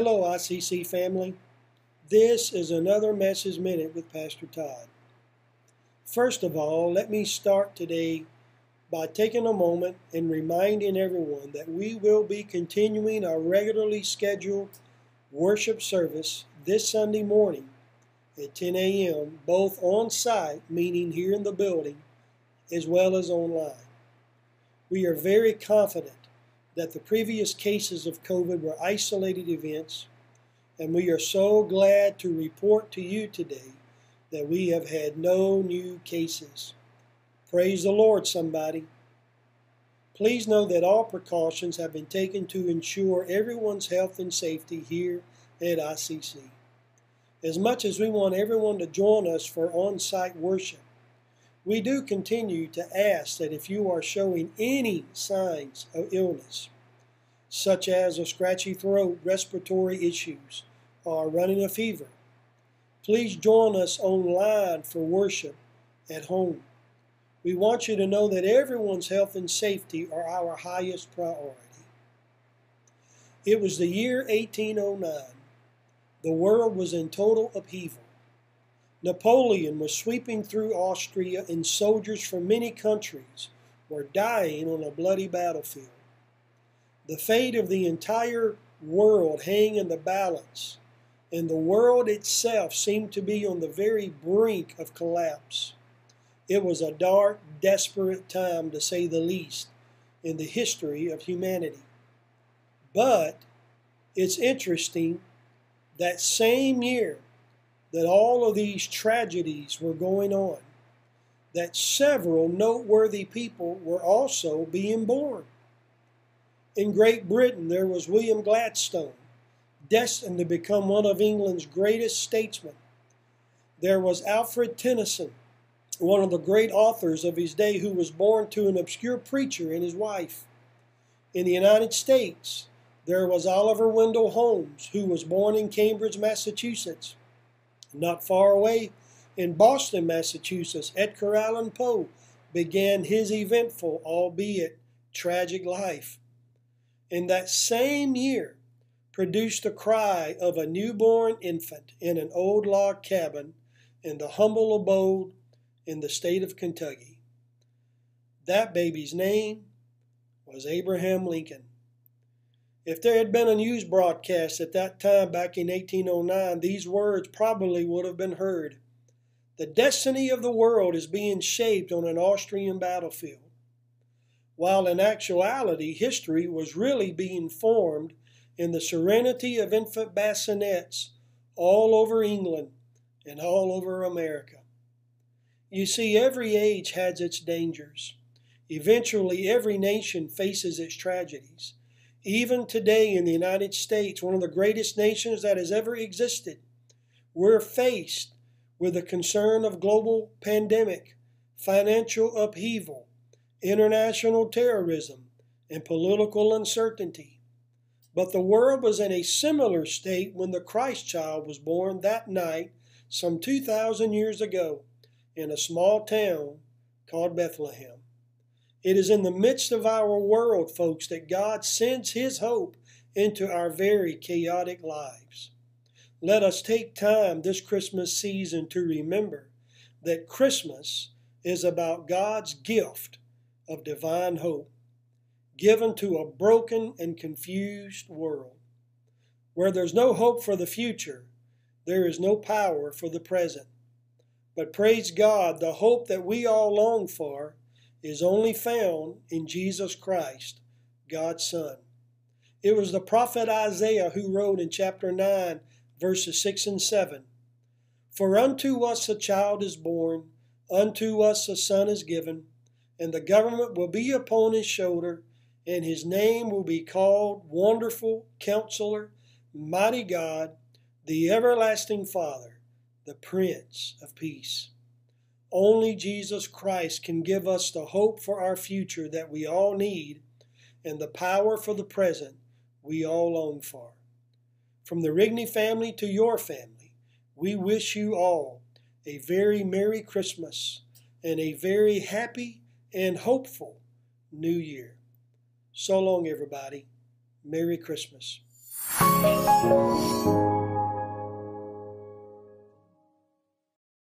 Hello, ICC family. This is another Message Minute with Pastor Todd. First of all, let me start today by taking a moment and reminding everyone that we will be continuing our regularly scheduled worship service this Sunday morning at 10 a.m., both on site, meaning here in the building, as well as online. We are very confident that the previous cases of COVID were isolated events, and we are so glad to report to you today that we have had no new cases. Praise the Lord, somebody. Please know that all precautions have been taken to ensure everyone's health and safety here at ICC. As much as we want everyone to join us for on site worship, we do continue to ask that if you are showing any signs of illness, such as a scratchy throat, respiratory issues, or running a fever, please join us online for worship at home. We want you to know that everyone's health and safety are our highest priority. It was the year 1809. The world was in total upheaval. Napoleon was sweeping through Austria, and soldiers from many countries were dying on a bloody battlefield. The fate of the entire world hung in the balance, and the world itself seemed to be on the very brink of collapse. It was a dark, desperate time, to say the least, in the history of humanity. But it's interesting that same year, that all of these tragedies were going on, that several noteworthy people were also being born. In Great Britain, there was William Gladstone, destined to become one of England's greatest statesmen. There was Alfred Tennyson, one of the great authors of his day, who was born to an obscure preacher and his wife. In the United States, there was Oliver Wendell Holmes, who was born in Cambridge, Massachusetts. Not far away in Boston, Massachusetts, Edgar Allan Poe began his eventful, albeit tragic life. In that same year, produced the cry of a newborn infant in an old log cabin in the humble abode in the state of Kentucky. That baby's name was Abraham Lincoln. If there had been a news broadcast at that time back in 1809, these words probably would have been heard. The destiny of the world is being shaped on an Austrian battlefield. While in actuality, history was really being formed in the serenity of infant bassinets all over England and all over America. You see, every age has its dangers. Eventually, every nation faces its tragedies. Even today in the United States, one of the greatest nations that has ever existed, we're faced with the concern of global pandemic, financial upheaval, international terrorism, and political uncertainty. But the world was in a similar state when the Christ child was born that night, some 2,000 years ago, in a small town called Bethlehem. It is in the midst of our world, folks, that God sends His hope into our very chaotic lives. Let us take time this Christmas season to remember that Christmas is about God's gift of divine hope given to a broken and confused world. Where there's no hope for the future, there is no power for the present. But praise God, the hope that we all long for is only found in Jesus Christ, God's Son. It was the prophet Isaiah who wrote in chapter 9, verses 6 and 7 For unto us a child is born, unto us a son is given, and the government will be upon his shoulder, and his name will be called Wonderful Counselor, Mighty God, the Everlasting Father, the Prince of Peace. Only Jesus Christ can give us the hope for our future that we all need and the power for the present we all long for. From the Rigney family to your family, we wish you all a very Merry Christmas and a very happy and hopeful New Year. So long, everybody. Merry Christmas.